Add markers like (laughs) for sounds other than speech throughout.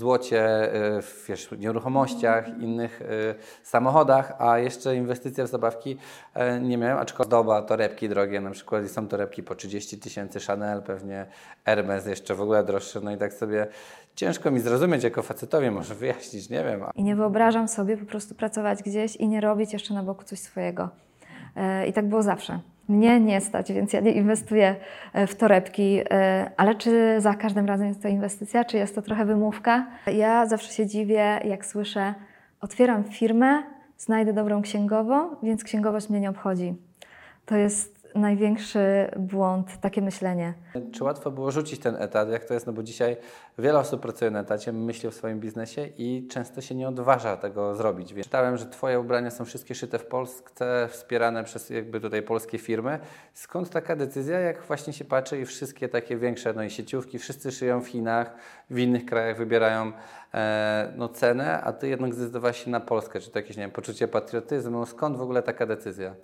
złocie, y, w wiesz, nieruchomościach, innych y, samochodach, a jeszcze inwestycja w zabawki y, nie miałem, aczkolwiek doba, torebki drogie, na przykład i są torebki po 30 tysięcy, Chanel pewnie, Hermes jeszcze w ogóle droższe, no i tak sobie ciężko mi zrozumieć jako facetowi, może wyjaśnić, nie wiem. I nie wyobrażam sobie po prostu pracować gdzieś i nie robić jeszcze na boku coś swojego. E, I tak było zawsze. Mnie nie stać, więc ja nie inwestuję e, w torebki, e, ale czy za każdym razem jest to inwestycja, czy jest to trochę wymówka? Ja zawsze się dziwię, jak słyszę, otwieram firmę, znajdę dobrą księgową, więc księgowość mnie nie obchodzi. To jest największy błąd, takie myślenie. Czy łatwo było rzucić ten etat, jak to jest, no bo dzisiaj wiele osób pracuje na etacie, myśli o swoim biznesie i często się nie odważa tego zrobić. Więc czytałem, że Twoje ubrania są wszystkie szyte w Polsce, wspierane przez jakby tutaj polskie firmy. Skąd taka decyzja, jak właśnie się patrzy i wszystkie takie większe no i sieciówki, wszyscy szyją w Chinach, w innych krajach wybierają e, no, cenę, a Ty jednak zdecydowałaś się na Polskę. Czy to jakieś, nie wiem, poczucie patriotyzmu? Skąd w ogóle taka decyzja?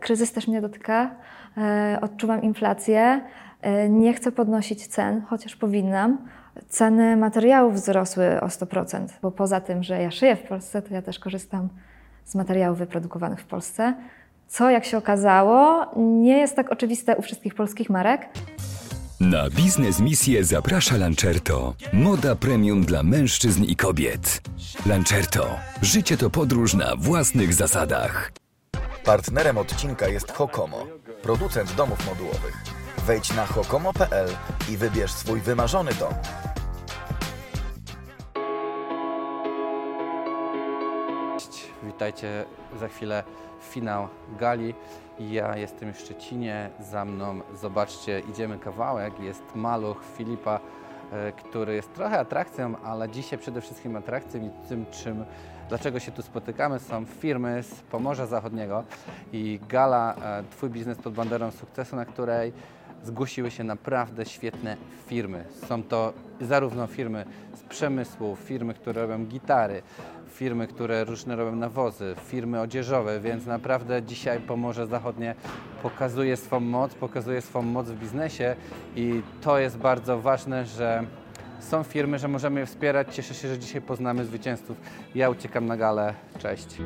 Kryzys też mnie dotyka, e, odczuwam inflację, e, nie chcę podnosić cen, chociaż powinnam. Ceny materiałów wzrosły o 100%, bo poza tym, że ja szyję w Polsce, to ja też korzystam z materiałów wyprodukowanych w Polsce, co jak się okazało nie jest tak oczywiste u wszystkich polskich marek. Na biznes misję zaprasza Lancerto. Moda premium dla mężczyzn i kobiet. Lancerto. Życie to podróż na własnych zasadach. Partnerem odcinka jest Hokomo, producent domów modułowych. Wejdź na hokomo.pl i wybierz swój wymarzony dom. Cześć, witajcie za chwilę finał gali. Ja jestem w Szczecinie, za mną zobaczcie, idziemy kawałek, jest maluch Filipa, e, który jest trochę atrakcją, ale dzisiaj przede wszystkim atrakcją i tym, czym, dlaczego się tu spotykamy, są firmy z Pomorza Zachodniego i gala e, Twój biznes pod banderą sukcesu, na której zgłosiły się naprawdę świetne firmy. Są to zarówno firmy z przemysłu, firmy, które robią gitary, firmy, które różne robią nawozy, firmy odzieżowe, więc naprawdę dzisiaj Pomorze Zachodnie pokazuje swą moc, pokazuje swą moc w biznesie i to jest bardzo ważne, że są firmy, że możemy je wspierać. Cieszę się, że dzisiaj poznamy zwycięzców. Ja uciekam na galę. Cześć.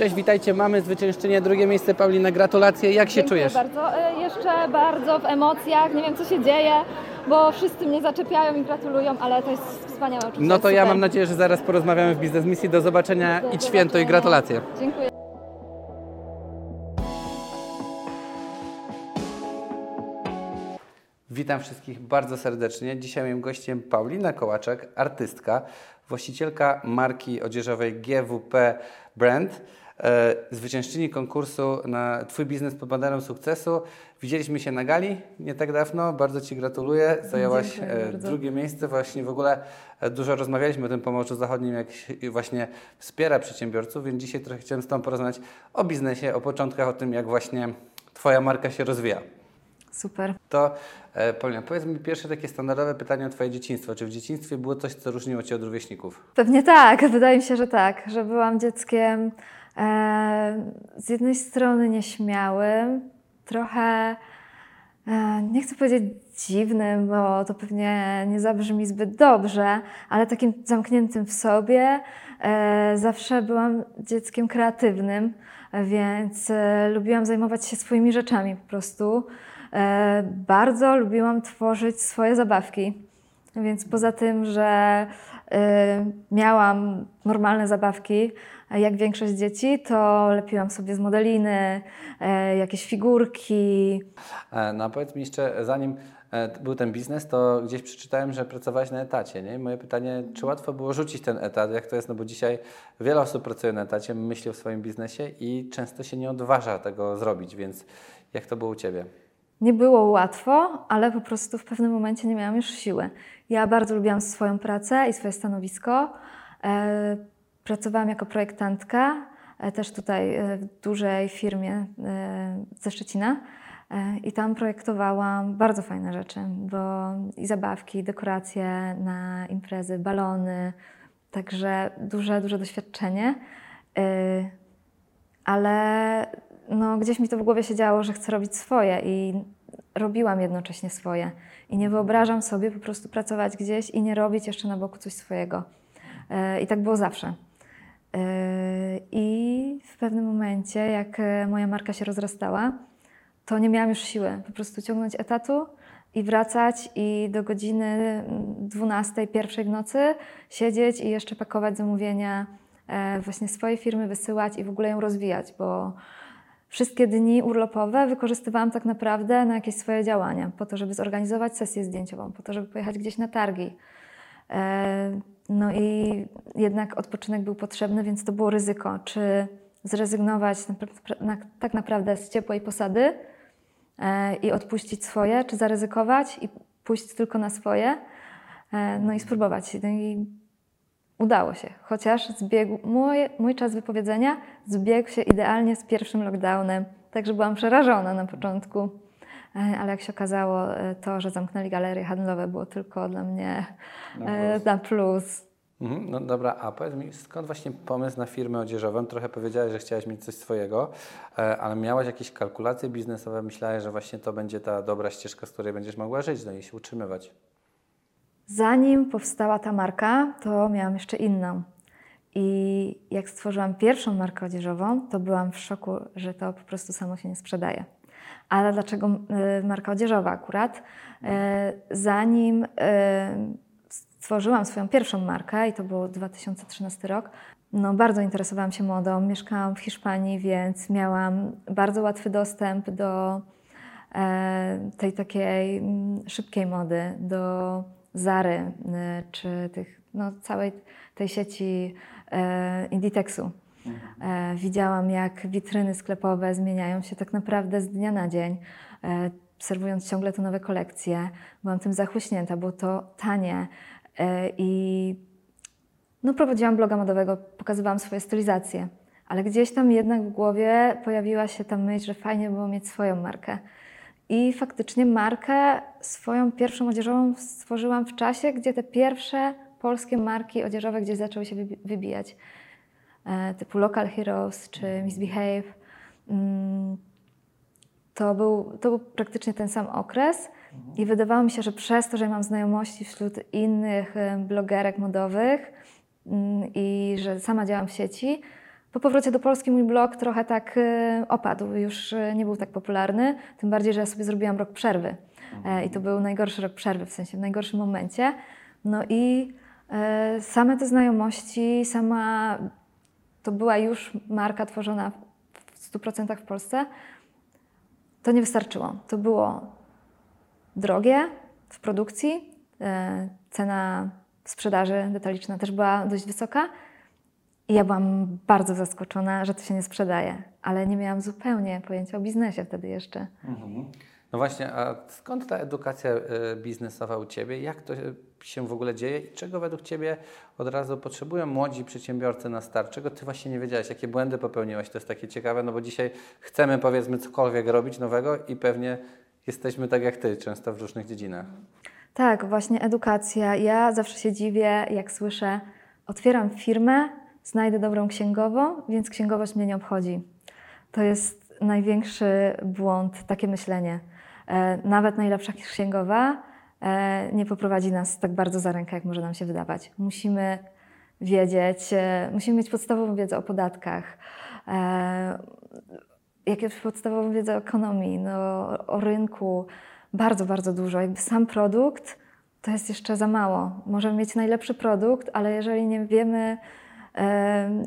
Cześć, witajcie. Mamy zwyciężczynię, drugie miejsce. Paulina, gratulacje. Jak się Dziękuję czujesz? bardzo. E, Jeszcze bardzo w emocjach, nie wiem co się dzieje, bo wszyscy mnie zaczepiają i gratulują, ale to jest wspaniałe uczucie. No to ja super. mam nadzieję, że zaraz porozmawiamy w Biznes Misji. Do zobaczenia Do i święto i zobaczenia. gratulacje. Dziękuję. Witam wszystkich bardzo serdecznie. Dzisiaj moim gościem Paulina Kołaczek, artystka, właścicielka marki odzieżowej GWP Brand, zwyciężczyni konkursu na Twój biznes pod banderą sukcesu. Widzieliśmy się na gali nie tak dawno. Bardzo Ci gratuluję. Zajęłaś Dziękuję e, bardzo. drugie miejsce. Właśnie w ogóle e, dużo rozmawialiśmy o tym Pomorzu Zachodnim, jak właśnie wspiera przedsiębiorców, więc dzisiaj trochę chciałem z Tobą porozmawiać o biznesie, o początkach, o tym, jak właśnie Twoja marka się rozwija. Super. To e, Paulina, powiedz mi pierwsze takie standardowe pytanie o Twoje dzieciństwo. Czy w dzieciństwie było coś, co różniło Cię od rówieśników? Pewnie tak, wydaje mi się, że tak, że byłam dzieckiem e, z jednej strony nieśmiałym, trochę, e, nie chcę powiedzieć dziwnym, bo to pewnie nie zabrzmi zbyt dobrze, ale takim zamkniętym w sobie. E, zawsze byłam dzieckiem kreatywnym, więc e, lubiłam zajmować się swoimi rzeczami po prostu. E, bardzo lubiłam tworzyć swoje zabawki. Więc poza tym, że miałam normalne zabawki, jak większość dzieci, to lepiłam sobie z modeliny, y, jakieś figurki. E, No a powiedz mi jeszcze, zanim e, był ten biznes, to gdzieś przeczytałem, że pracowałeś na etacie, nie? Moje pytanie, czy łatwo było rzucić ten etat, jak to jest, no bo dzisiaj wiele osób pracuje na etacie, myśli o swoim biznesie i często się nie odważa tego zrobić, więc jak to było u Ciebie? Nie było łatwo, ale po prostu w pewnym momencie nie miałam już siły. Ja bardzo lubiłam swoją pracę i swoje stanowisko. E, Pracowałam jako projektantka, e, też tutaj e, w dużej firmie ze Szczecina. I tam projektowałam bardzo fajne rzeczy, bo i zabawki, i dekoracje na imprezy, balony, także duże, duże doświadczenie. Ale no, gdzieś mi to w głowie się działo, że chcę robić swoje i robiłam jednocześnie swoje. I nie wyobrażam sobie po prostu pracować gdzieś i nie robić jeszcze na boku coś swojego. E, I tak było zawsze. E, I w pewnym momencie, jak e, moja marka się rozrastała, to nie miałam już siły po prostu ciągnąć etatu i wracać i do godziny 12, pierwszej w nocy siedzieć i jeszcze pakować zamówienia właśnie swojej firmy, wysyłać i w ogóle ją rozwijać, bo wszystkie dni urlopowe wykorzystywałam tak naprawdę na jakieś swoje działania, po to, żeby zorganizować sesję zdjęciową, po to, żeby pojechać gdzieś na targi. E, No i jednak odpoczynek był potrzebny, więc to było ryzyko, czy zrezygnować tak naprawdę z ciepłej posady e, i odpuścić swoje, czy zaryzykować i pójść tylko na swoje, e, no i spróbować. No i udało się, chociaż zbiegł, mój, mój czas wypowiedzenia zbiegł się idealnie z pierwszym lockdownem, także byłam przerażona na początku. E, Ale jak się okazało, e, to, że zamknęli galerie handlowe, było tylko dla mnie e, na plus. Mhm, no dobra, a powiedz mi, skąd właśnie pomysł na firmę odzieżową? Trochę powiedziałeś, że chciałeś mieć coś swojego, ale miałaś jakieś kalkulacje biznesowe, myślałeś, że właśnie to będzie ta dobra ścieżka, z której będziesz mogła żyć, no i się utrzymywać. Zanim powstała ta marka, to miałam jeszcze inną. I jak stworzyłam pierwszą markę odzieżową, to byłam w szoku, że to po prostu samo się nie sprzedaje. Ale dlaczego y, marka odzieżowa akurat? Y, Zanim y, stworzyłam swoją pierwszą markę, i to był 2013 rok, no bardzo interesowałam się modą. Mieszkałam w Hiszpanii, więc miałam bardzo łatwy dostęp do e, tej takiej szybkiej mody, do Zary y, czy tych, no, całej tej sieci e, Inditexu. E, widziałam, jak witryny sklepowe zmieniają się tak naprawdę z dnia na dzień, e, serwując ciągle te nowe kolekcje. Byłam tym zachłyśnięta, było to tanie e, i no, prowadziłam bloga modowego, pokazywałam swoje stylizacje, ale gdzieś tam jednak w głowie pojawiła się ta myśl, że fajnie było mieć swoją markę. I faktycznie markę swoją pierwszą odzieżową stworzyłam w czasie, gdzie te pierwsze polskie marki odzieżowe gdzieś zaczęły się wybi- wybijać. E, typu Local Heroes czy Misbehave. Mm, to był, to był praktycznie ten sam okres i wydawało mi się, że przez to, że mam znajomości wśród innych blogerek modowych mm, i że sama działam w sieci, po powrocie do Polski mój blog trochę tak e, opadł, już e, nie był tak popularny, tym bardziej, że ja sobie zrobiłam rok przerwy E, i to był najgorszy rok przerwy, w sensie w najgorszym momencie. No i e, same te znajomości, sama to była już marka tworzona w 100% w Polsce, to nie wystarczyło. To było drogie w produkcji, e, cena sprzedaży detaliczna też była dość wysoka i ja byłam bardzo zaskoczona, że to się nie sprzedaje, ale nie miałam zupełnie pojęcia o biznesie wtedy jeszcze. No właśnie, a skąd ta edukacja e, biznesowa u Ciebie? Jak to się w ogóle dzieje i czego według Ciebie od razu potrzebują młodzi przedsiębiorcy na start? Czego Ty właśnie nie wiedziałeś? Jakie błędy popełniłaś? To jest takie ciekawe, no bo dzisiaj chcemy powiedzmy cokolwiek robić nowego i pewnie jesteśmy tak jak Ty, często w różnych dziedzinach. Tak, właśnie edukacja. Ja zawsze się dziwię, jak słyszę, otwieram firmę, znajdę dobrą księgową, więc księgowość mnie nie obchodzi. To jest największy błąd, takie myślenie. E, Nawet najlepsza księgowa e, nie poprowadzi nas tak bardzo za rękę, jak może nam się wydawać. Musimy wiedzieć, e, musimy mieć podstawową wiedzę o podatkach, jakąś podstawową wiedzę o ekonomii, no, o rynku, bardzo, bardzo dużo. Jakby sam produkt to jest jeszcze za mało. Możemy mieć najlepszy produkt, ale jeżeli nie wiemy,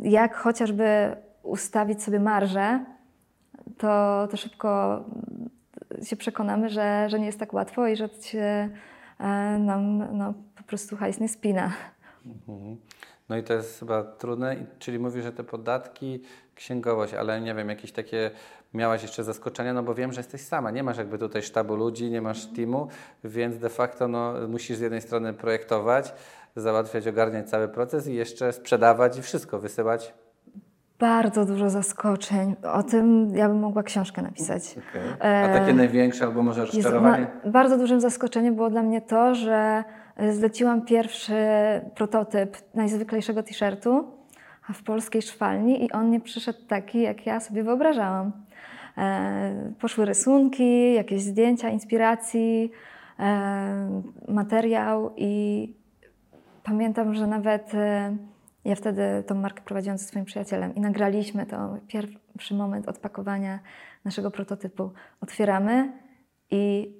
jak chociażby ustawić sobie marżę, to, to szybko się przekonamy, że, że nie jest tak łatwo i że się e, nam no, po prostu hajs nie spina. Mhm. No i to jest chyba trudne, czyli mówisz, że te podatki, księgowość, ale nie wiem, jakieś takie miałaś jeszcze zaskoczenia, no bo wiem, że jesteś sama, nie masz jakby tutaj sztabu ludzi, nie masz teamu, więc de facto no, musisz z jednej strony projektować, załatwiać, ogarniać cały proces i jeszcze sprzedawać i wszystko, wysyłać. Bardzo dużo zaskoczeń. O tym ja bym mogła książkę napisać. A takie największe albo może Jest rozczarowanie? na, bardzo dużym zaskoczeniem było dla mnie to, że e, zleciłam pierwszy prototyp najzwyklejszego t-shirtu w polskiej szwalni i on nie przyszedł taki, jak ja sobie wyobrażałam. E, poszły rysunki, jakieś zdjęcia, inspiracji, e, materiał i pamiętam, że nawet e, ja wtedy tą markę prowadziłam ze swoim przyjacielem i nagraliśmy to pierwszy moment odpakowania naszego prototypu. Otwieramy i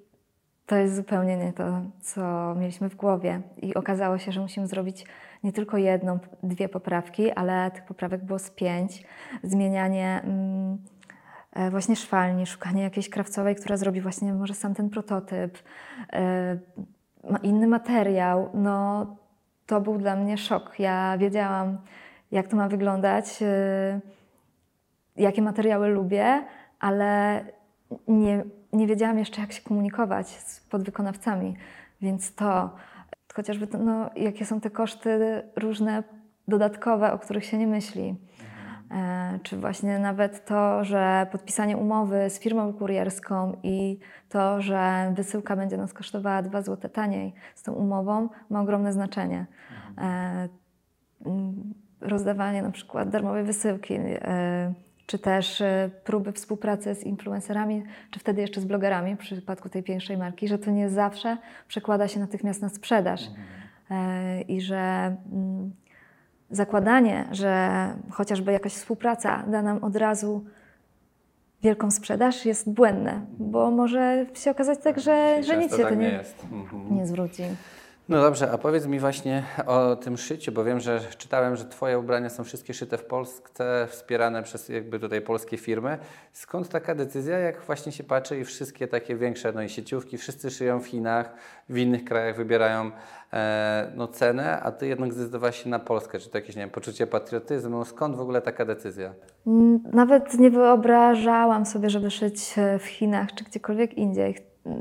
to jest zupełnie nie to, co mieliśmy w głowie. I okazało się, że musimy zrobić nie tylko jedną, dwie poprawki, ale tych poprawek było z pięć. Zmienianie mm, e, właśnie szwalni, szukanie jakiejś krawcowej, która zrobi właśnie może sam ten prototyp, e, inny materiał. No, to był dla mnie szok. Ja wiedziałam, jak to ma wyglądać, e, jakie materiały lubię, ale nie, nie wiedziałam jeszcze, jak się komunikować z podwykonawcami. Więc to, chociażby to, no, jakie są te koszty różne, dodatkowe, o których się nie myśli. E, czy właśnie nawet to, że podpisanie umowy z firmą kurierską i to, że wysyłka będzie nas kosztowała 2 zł taniej z tą umową, ma ogromne znaczenie. E, mm, rozdawanie na przykład darmowej wysyłki, e, czy też próby współpracy z influencerami, czy wtedy jeszcze z blogerami w przypadku tej pierwszej marki, że to nie zawsze przekłada się natychmiast na sprzedaż E, i że mm, zakładanie, że chociażby jakaś współpraca da nam od razu wielką sprzedaż jest błędne, bo może się okazać tak, że, że nic się tak to nie nie. Mhm. nie zwróci. No dobrze, a powiedz mi właśnie o tym szyciu, bo wiem, że czytałem, że Twoje ubrania są wszystkie szyte w Polsce, wspierane przez jakby tutaj polskie firmy. Skąd taka decyzja, jak właśnie się patrzy i wszystkie takie większe no i sieciówki, wszyscy szyją w Chinach, w innych krajach wybierają e, no, cenę, a Ty jednak zdecydowałaś się na Polskę. Czy to jakieś, nie wiem, poczucie patriotyzmu? Skąd w ogóle taka decyzja? Mm, Nawet nie wyobrażałam sobie, żeby szyć w Chinach czy gdziekolwiek indziej.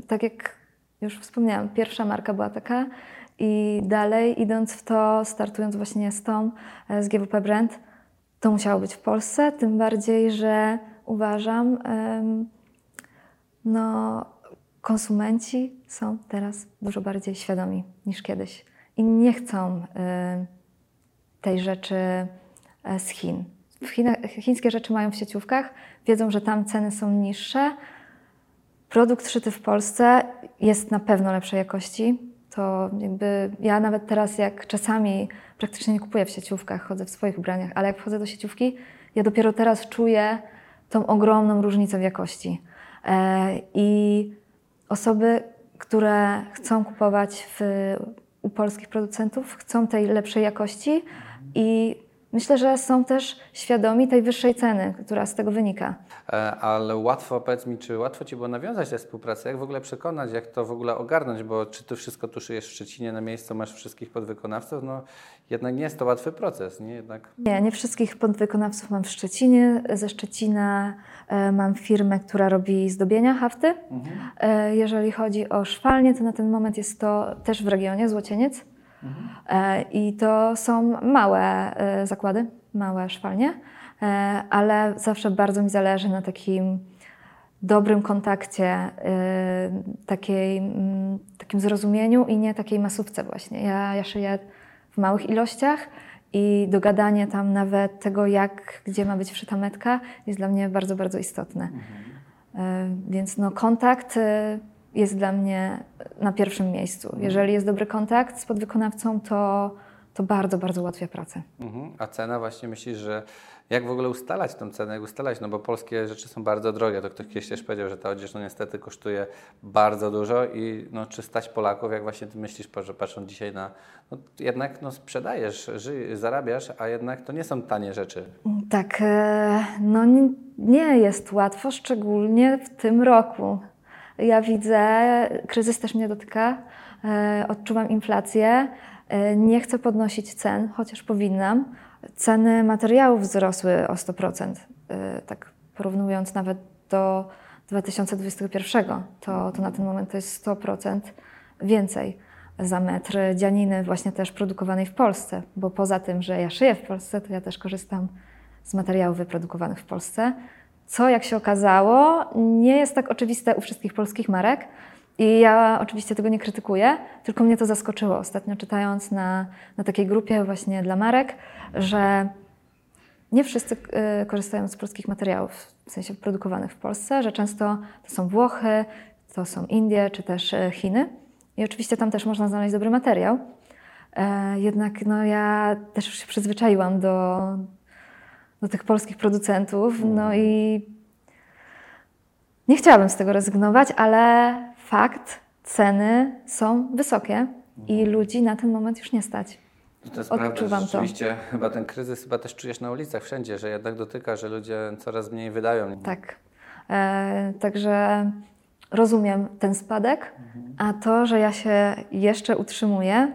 Tak jak już wspomniałam, pierwsza marka była taka i dalej idąc w to, startując właśnie z tą, e, z GWP Brand, to musiało być w Polsce, tym bardziej, że uważam, no konsumenci są teraz dużo bardziej świadomi niż kiedyś i nie chcą tej rzeczy e, z Chin. Chinach, chińskie rzeczy mają w sieciówkach, wiedzą, że tam ceny są niższe. Produkt szyty w Polsce jest na pewno lepszej jakości. To jakby ja nawet teraz, jak czasami praktycznie nie kupuję w sieciówkach, chodzę w swoich ubraniach, ale jak wchodzę do sieciówki, ja dopiero teraz czuję tą ogromną różnicę w jakości. E, I osoby, które chcą kupować w, u polskich producentów, chcą tej lepszej jakości i myślę, że są też świadomi tej wyższej ceny, która z tego wynika. E, Ale łatwo, powiedz mi, czy łatwo Ci było nawiązać tę współpracę? Jak w ogóle przekonać, jak to w ogóle ogarnąć? Bo czy Ty wszystko tu szyjesz w Szczecinie na miejscu, masz wszystkich podwykonawców? No jednak nie jest to łatwy proces, nie? Jednak... Nie, nie wszystkich podwykonawców mam w Szczecinie. Ze Szczecina e, mam firmę, która robi zdobienia hafty. E, jeżeli chodzi o szwalnię, to na ten moment jest to też w regionie Złocieniec. E, I to są małe e, zakłady, małe szwalnie, e, ale zawsze bardzo mi zależy na takim dobrym kontakcie, takiej, mm, takim zrozumieniu i nie takiej masówce właśnie. Ja, ja szyję w małych ilościach i dogadanie tam nawet tego, jak, gdzie ma być wszyta metka, jest dla mnie bardzo, bardzo istotne. E, Więc no, kontakt jest dla mnie na pierwszym miejscu. Jeżeli jest dobry kontakt z podwykonawcą, to, to bardzo, bardzo ułatwia pracę. Mhm. A cena właśnie myślisz, że jak w ogóle ustalać tą cenę, jak ustalać, no bo polskie rzeczy są bardzo drogie, to ktoś kiedyś też powiedział, że ta odzież no niestety kosztuje bardzo dużo i no czy stać Polaków, jak właśnie Ty myślisz, że patrząc dzisiaj na, no jednak no sprzedajesz, ży, zarabiasz, a jednak to nie są tanie rzeczy. Tak, e, no nie jest łatwo, szczególnie w tym roku. Ja widzę, kryzys też mnie dotyka, e, odczuwam inflację, e, nie chcę podnosić cen, chociaż powinnam. Ceny materiałów wzrosły o 100%, tak porównując nawet do 2021, to, to na ten moment to jest 100% więcej za metr dzianiny właśnie też produkowanej w Polsce, bo poza tym, że ja szyję w Polsce, to ja też korzystam z materiałów wyprodukowanych w Polsce, co jak się okazało nie jest tak oczywiste u wszystkich polskich marek i ja oczywiście tego nie krytykuję, tylko mnie to zaskoczyło ostatnio czytając na, na takiej grupie właśnie dla marek, że nie wszyscy y, korzystają z polskich materiałów, w sensie produkowanych w Polsce, że często to są Włochy, to są Indie czy też y, Chiny. I oczywiście tam też można znaleźć dobry materiał. E, jednak no, ja też już się przyzwyczaiłam do, do tych polskich producentów. No i nie chciałabym z tego rezygnować, ale fakt, ceny są wysokie i mhm. ludzi na ten moment już nie stać. To jest Odczuwam prawda, rzeczywiście to. chyba ten kryzys chyba też czujesz na ulicach wszędzie, że jednak dotyka, że ludzie coraz mniej wydają. Tak. E, także rozumiem ten spadek, mhm. a to, że ja się jeszcze utrzymuję,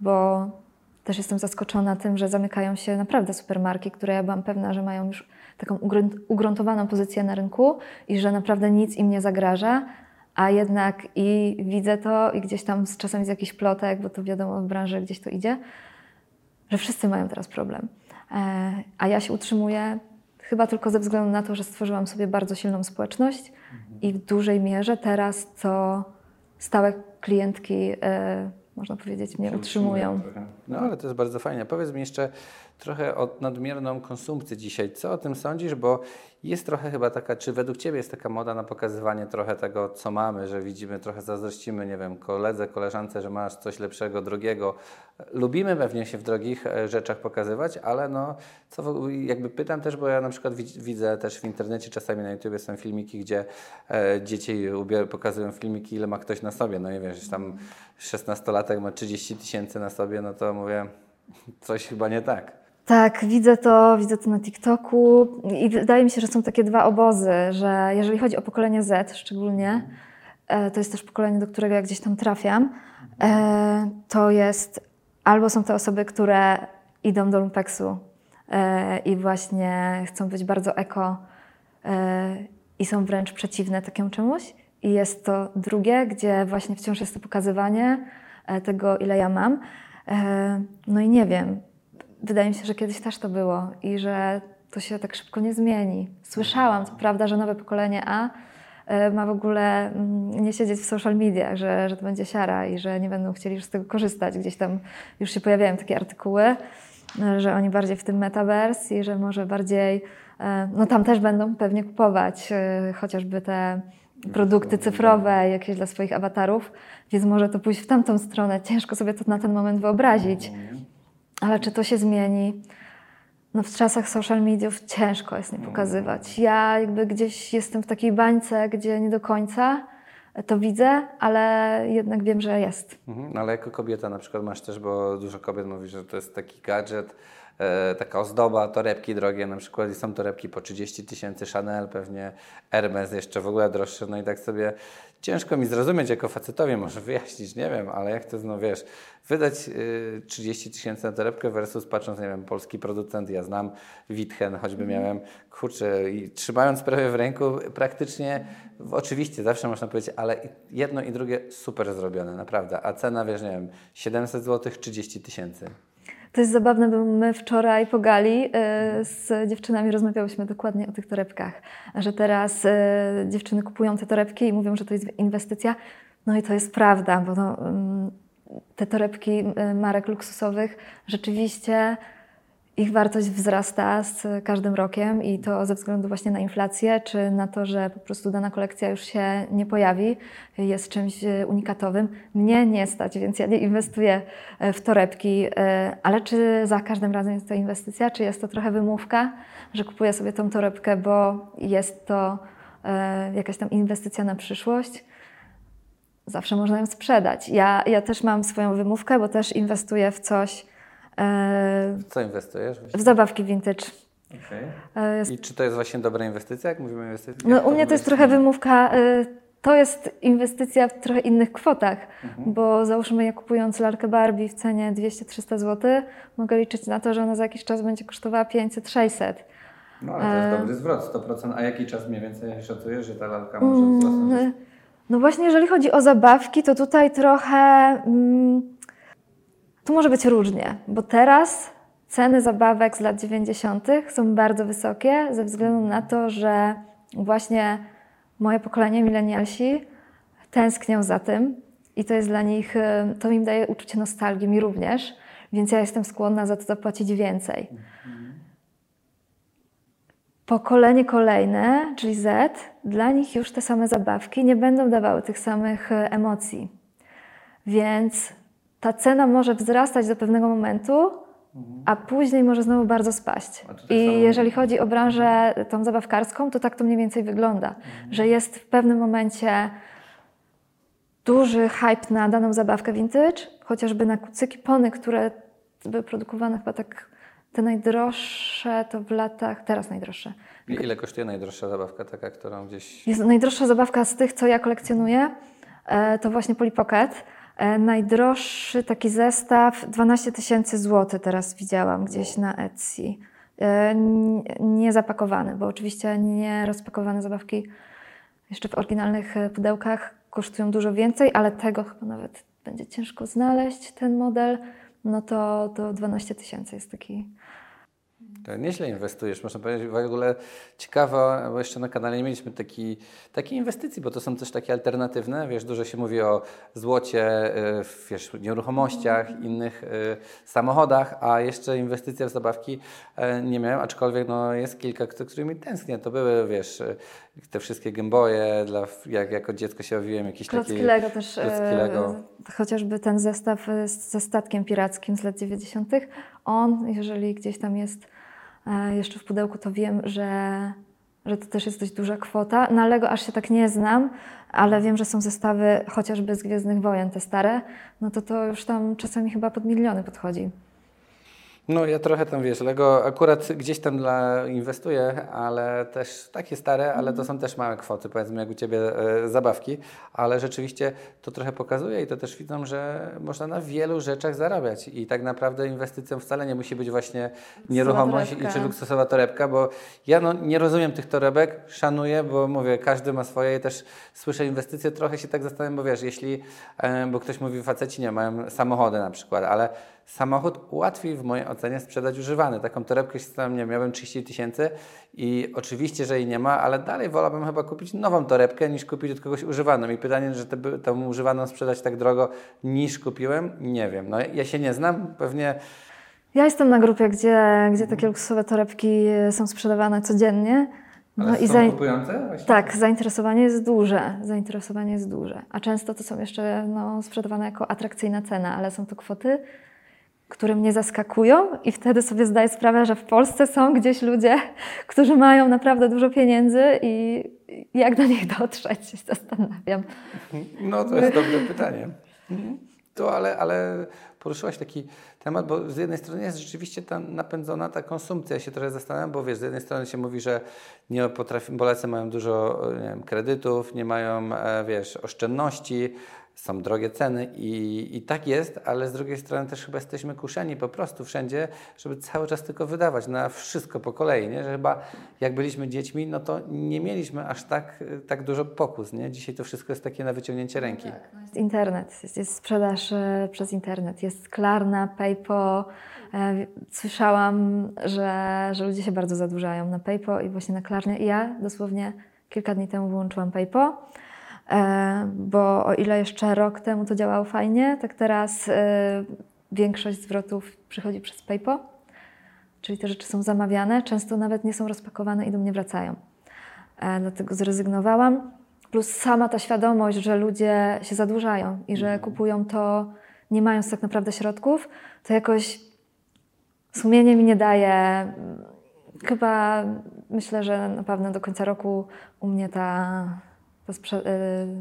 bo też jestem zaskoczona tym, że zamykają się naprawdę supermarki, które ja byłam pewna, że mają już taką ugruntowaną pozycję na rynku i że naprawdę nic im nie zagraża, a jednak i widzę to i gdzieś tam z czasami z jakichś plotek, bo to wiadomo w branży gdzieś to idzie, że wszyscy mają teraz problem. E, a ja się utrzymuję chyba tylko ze względu na to, że stworzyłam sobie bardzo silną społeczność i w dużej mierze teraz to stałe klientki, e, można powiedzieć, mnie utrzymują. No ale to jest bardzo fajne. Powiedz mi jeszcze trochę o nadmierną konsumpcję dzisiaj. Co o tym sądzisz? Bo jest trochę chyba taka, czy według Ciebie jest taka moda na pokazywanie trochę tego, co mamy, że widzimy, trochę zazdrościmy, nie wiem, koledze, koleżance, że masz coś lepszego, drogiego. Lubimy pewnie się w drogich e, rzeczach pokazywać, ale no, co jakby pytam też, bo ja na przykład widzę też w internecie, czasami na YouTube są filmiki, gdzie e, dzieci pokazują filmiki, ile ma ktoś na sobie. No i wiesz, tam 16-latek ma 30 tysięcy na sobie, no to mówię, coś chyba nie tak. Tak, widzę to, widzę to na TikToku i wydaje mi się, że są takie dwa obozy, że jeżeli chodzi o pokolenie Z szczególnie, e, to jest też pokolenie, do którego ja gdzieś tam trafiam, e, to jest albo są te osoby, które idą do lumpeksu e, i właśnie chcą być bardzo eko i są wręcz przeciwne takiemu czemuś. I jest to drugie, gdzie właśnie wciąż jest to pokazywanie tego, ile ja mam. No i nie wiem, wydaje mi się, że kiedyś też to było i że to się tak szybko nie zmieni. Słyszałam, co prawda, że nowe pokolenie A e, ma w ogóle mm, nie siedzieć w social mediach, że, że to będzie siara i że nie będą chcieli już z tego korzystać. Gdzieś tam już się pojawiają takie artykuły, e, że oni bardziej w tym metaverse i że może bardziej, e, no tam też będą pewnie kupować chociażby te produkty cyfrowe jakieś dla swoich awatarów, więc może to pójść w tamtą stronę. Ciężko sobie to na ten moment wyobrazić. Ale czy to się zmieni? No w czasach social mediów ciężko jest nie mm. pokazywać. Ja jakby gdzieś jestem w takiej bańce, gdzie nie do końca to widzę, ale jednak wiem, że jest. Mhm, ale jako kobieta na przykład masz też, bo dużo kobiet mówi, że to jest taki gadżet, taka ozdoba, torebki drogie na przykład i są torebki po 30 tysięcy, Chanel pewnie, Hermes jeszcze w ogóle droższe, no i tak sobie ciężko mi zrozumieć jako facetowi, może wyjaśnić, nie wiem, ale jak to znowu wiesz, wydać y, 30 tysięcy na torebkę versus patrząc, nie wiem, polski producent, ja znam Witchen, choćby mm. miałem, kurczę, i trzymając sprawę w ręku, praktycznie, oczywiście zawsze można powiedzieć, ale jedno i drugie super zrobione, naprawdę, a cena, wiesz, nie wiem, 700 zł, 30 tysięcy. To jest zabawne, bo my wczoraj po gali y, z dziewczynami rozmawiałyśmy dokładnie o tych torebkach, że teraz y, dziewczyny kupują te torebki i mówią, że to jest inwestycja. No i to jest prawda, bo to, te torebki y, marek luksusowych rzeczywiście ich wartość wzrasta z każdym rokiem i to ze względu właśnie na inflację, czy na to, że po prostu dana kolekcja już się nie pojawi, jest czymś e, unikatowym. Mnie nie stać, więc ja nie inwestuję e, w torebki, e, ale czy za każdym razem jest to inwestycja, czy jest to trochę wymówka, że kupuję sobie tą torebkę, bo jest to jakaś tam inwestycja na przyszłość? Zawsze można ją sprzedać. Ja, ja też mam swoją wymówkę, bo też inwestuję w coś, co inwestujesz? W zabawki vintage. Okay. I czy to jest właśnie dobra inwestycja, jak mówimy o inwestycji? No, u mnie to jest trochę wymówka. E, to jest inwestycja w trochę innych kwotach, mhm. bo załóżmy, ja kupując lalkę Barbie w cenie 200-300 zł, mogę liczyć na to, że ona za jakiś czas będzie kosztowała 500-600. No ale to jest e, dobry zwrot, 100%. A jaki czas mniej więcej szacujesz, że ta lalka może wzrosnąć? Mm, no właśnie, jeżeli chodzi o zabawki, to tutaj trochę... Mm, tu może być różnie, bo teraz ceny zabawek z lat 90. są bardzo wysokie ze względu na to, że właśnie moje pokolenie, milenialsi, tęsknią za tym i to jest dla nich, y, to im daje uczucie nostalgii, mi również, więc ja jestem skłonna za to zapłacić więcej. Pokolenie kolejne, czyli Z, dla nich już te same zabawki nie będą dawały tych samych y, emocji. Więc ta cena może wzrastać do pewnego momentu, a później może znowu bardzo spaść. I jeżeli chodzi o branżę tą zabawkarską, to tak to mniej więcej wygląda, mhm. że jest w pewnym momencie duży hype na daną zabawkę vintage, chociażby na kucyki pony, które były produkowane chyba tak te najdroższe to w latach, teraz najdroższe. I ile kosztuje najdroższa zabawka, taka, którą gdzieś... Jest najdroższa zabawka z tych, co ja kolekcjonuję, e, to właśnie Polly Pocket. E, najdroższy taki zestaw 12 tysięcy złotych teraz widziałam gdzieś na Etsy. E, nie zapakowany, bo oczywiście nie rozpakowane zabawki jeszcze w oryginalnych e, pudełkach kosztują dużo więcej, ale tego chyba nawet będzie ciężko znaleźć, ten model. No to, to 12 tysięcy jest taki to nieźle inwestujesz, można powiedzieć. W ogóle ciekawa, bo jeszcze na kanale nie mieliśmy taki, takiej inwestycji, bo to są też takie alternatywne. Wiesz, dużo się mówi o złocie, y, wiesz, nieruchomościach, innych y, samochodach, a jeszcze inwestycja w zabawki y, nie miałem, aczkolwiek no, jest kilka, którymi tęsknię. To były, wiesz, te wszystkie dla, jak jako dziecko się bawiłem, jakieś Klocki takie... Lego też, Lego. chociażby ten zestaw ze statkiem pirackim z lat 90., on, jeżeli gdzieś tam jest jeszcze w pudełku, to wiem, że, że to też jest dość duża kwota. Na Lego aż się tak nie znam, ale wiem, że są zestawy chociażby z Gwiezdnych Wojen, te stare, no to to już tam czasami chyba pod miliony podchodzi. No ja trochę tam, wiesz, Lego akurat gdzieś tam dla inwestuję, ale też takie stare, ale to są też małe kwoty, powiedzmy jak u Ciebie e, zabawki, ale rzeczywiście to trochę pokazuje i to też widzą, że można na wielu rzeczach zarabiać. I tak naprawdę inwestycją wcale nie musi być właśnie nieruchomość i czy luksusowa torebka, bo ja no, nie rozumiem tych torebek, szanuję, bo mówię, każdy ma swoje i też słyszę inwestycje, trochę się tak zastanawiam, bo wiesz, jeśli, e, bo ktoś mówi, faceci nie mają samochody na przykład, ale samochód łatwiej w mojej ocenie sprzedać używany. Taką torebkę się tam nie miałem 30 tysięcy i oczywiście, że jej nie ma, ale dalej wolałbym chyba kupić nową torebkę niż kupić od kogoś używaną. I pytanie, że te, tę używaną sprzedać tak drogo niż kupiłem, nie wiem. No, ja się nie znam, pewnie... Ja jestem na grupie, gdzie, gdzie takie luksusowe torebki są sprzedawane codziennie. No Ale i są kupujące? Właśnie? Tak, zainteresowanie jest duże. Zainteresowanie jest duże. A często to są jeszcze no, sprzedawane jako atrakcyjna cena, ale są to kwoty które mnie zaskakują, i wtedy sobie zdaję sprawę, że w Polsce są gdzieś ludzie, (laughs) którzy mają naprawdę dużo pieniędzy i jak do nich dotrzeć, się zastanawiam. No to jest dobre pytanie. To ale, ale poruszyłaś taki temat, bo z jednej strony jest rzeczywiście ta napędzona ta konsumpcja. Ja się trochę zastanawiam, bo wiesz, z jednej strony się mówi, że nie potrafi, Polacy mają dużo nie wiem, kredytów, nie mają, e, wiesz, oszczędności, są drogie ceny i, i tak jest, ale z drugiej strony też chyba jesteśmy kuszeni po prostu wszędzie, żeby cały czas tylko wydawać na wszystko po kolei, nie? że chyba jak byliśmy dziećmi, no to nie mieliśmy aż tak, tak dużo pokus. Nie? Dzisiaj to wszystko jest takie na wyciągnięcie no ręki. Tak, no jest internet, jest, jest sprzedaż e, przez internet, jest Klarna, PayPal. E, słyszałam, że, że ludzie się bardzo zadłużają na PayPal i właśnie na Klarnie. I ja dosłownie kilka dni temu wyłączyłam PayPal bo o ile jeszcze rok temu to działało fajnie, tak teraz e, większość zwrotów przychodzi przez PayPal. czyli te rzeczy są zamawiane, często nawet nie są rozpakowane i do mnie wracają. E, dlatego zrezygnowałam. Plus sama ta świadomość, że ludzie się zadłużają i że kupują to nie mając tak naprawdę środków, to jakoś sumienie mi nie daje. Chyba myślę, że na pewno do końca roku u mnie ta, ta, y,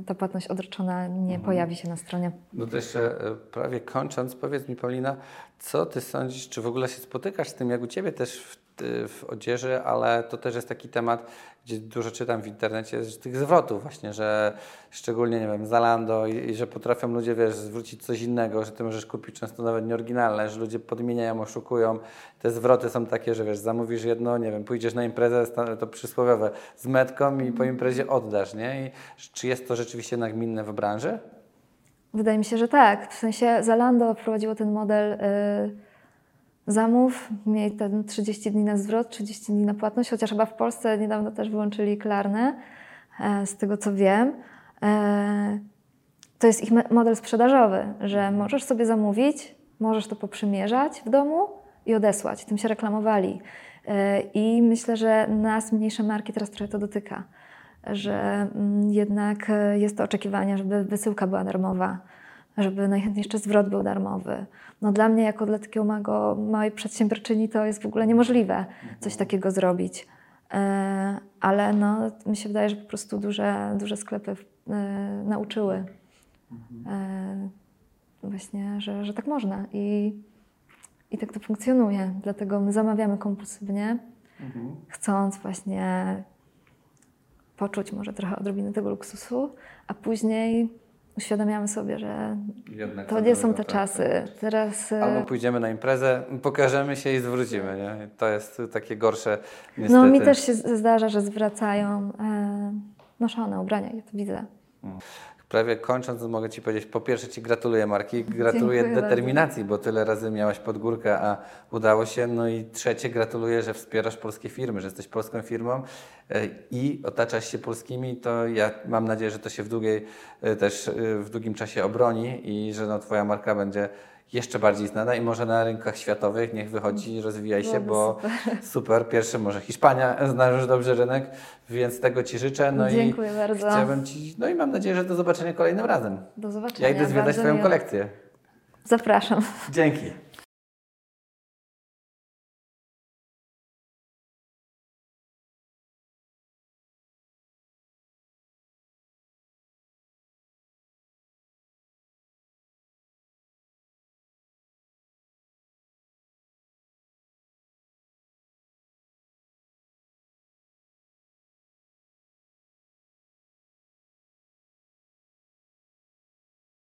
ta płatność odroczona nie pojawi się na stronie. No to jeszcze e, prawie kończąc, powiedz mi Paulina, co Ty sądzisz, czy w ogóle się spotykasz z tym, jak u Ciebie też w, ty- w odzieży, ale to też jest taki temat, gdzie dużo czytam w internecie, z tych zwrotów właśnie, że szczególnie, nie wiem, Zalando i, i że potrafią ludzie, wiesz, zwrócić coś innego, że Ty możesz kupić często nawet nieoryginalne, że ludzie podmieniają, oszukują. Te zwroty są takie, że wiesz, zamówisz jedno, nie wiem, pójdziesz na imprezę, to przysłowiowe, z metką i po imprezie oddasz, nie? I czy jest to rzeczywiście nagminne w branży? Wydaje mi się, że tak. W sensie Zalando wprowadziło ten model y, zamów, mieli ten 30 dni na zwrot, 30 dni na płatność, chociaż chyba w Polsce niedawno też wyłączyli Klarnę, e, z tego co wiem. E, to jest ich model sprzedażowy, że możesz sobie zamówić, możesz to poprzymierzać w domu i odesłać. Tym się reklamowali. E, I myślę, że nas, mniejsze marki, teraz trochę to dotyka że mm, jednak jest to oczekiwanie, żeby wysyłka była darmowa, żeby najchętniej jeszcze zwrot był darmowy. No dla mnie, jako dla takiego małego, małej przedsiębiorczyni, to jest w ogóle niemożliwe coś takiego zrobić. E, Ale no, mi się wydaje, że po prostu duże, duże sklepy e, nauczyły e, właśnie, że, że tak można i, i tak to funkcjonuje. Dlatego my zamawiamy kompulsywnie, chcąc właśnie poczuć może trochę odrobinę tego luksusu, a później uświadamiamy sobie, że Jednak to nie są te tak, czasy. Teraz e, Albo pójdziemy na imprezę, pokażemy się i zwrócimy, nie? To jest takie gorsze niestety. no, mi też się zdarza, że zwracają e, noszone ubrania, ja to widzę. Prawie kończąc, mogę Ci powiedzieć, po pierwsze Ci gratuluję Marki, gratuluję Dziękuję determinacji, bo tyle razy miałaś pod górkę, a udało się. No i trzecie, gratuluję, że wspierasz polskie firmy, że jesteś polską firmą e, i otaczasz się polskimi, to ja mam nadzieję, że to się w długiej, e, też e, w długim czasie obroni i że no, Twoja marka będzie jeszcze bardziej znana i może na rynkach światowych niech wychodzi, rozwijaj się, bo (laughs) super. Pierwszy może Hiszpania, (laughs) znasz już dobrze rynek, więc tego Ci życzę. No Dziękuję i bardzo. Chciałbym Ci, no i mam nadzieję, że do zobaczenia kolejnym razem. Do zobaczenia. Ja idę zwiedzać Twoją kolekcję. Zapraszam. Dzięki.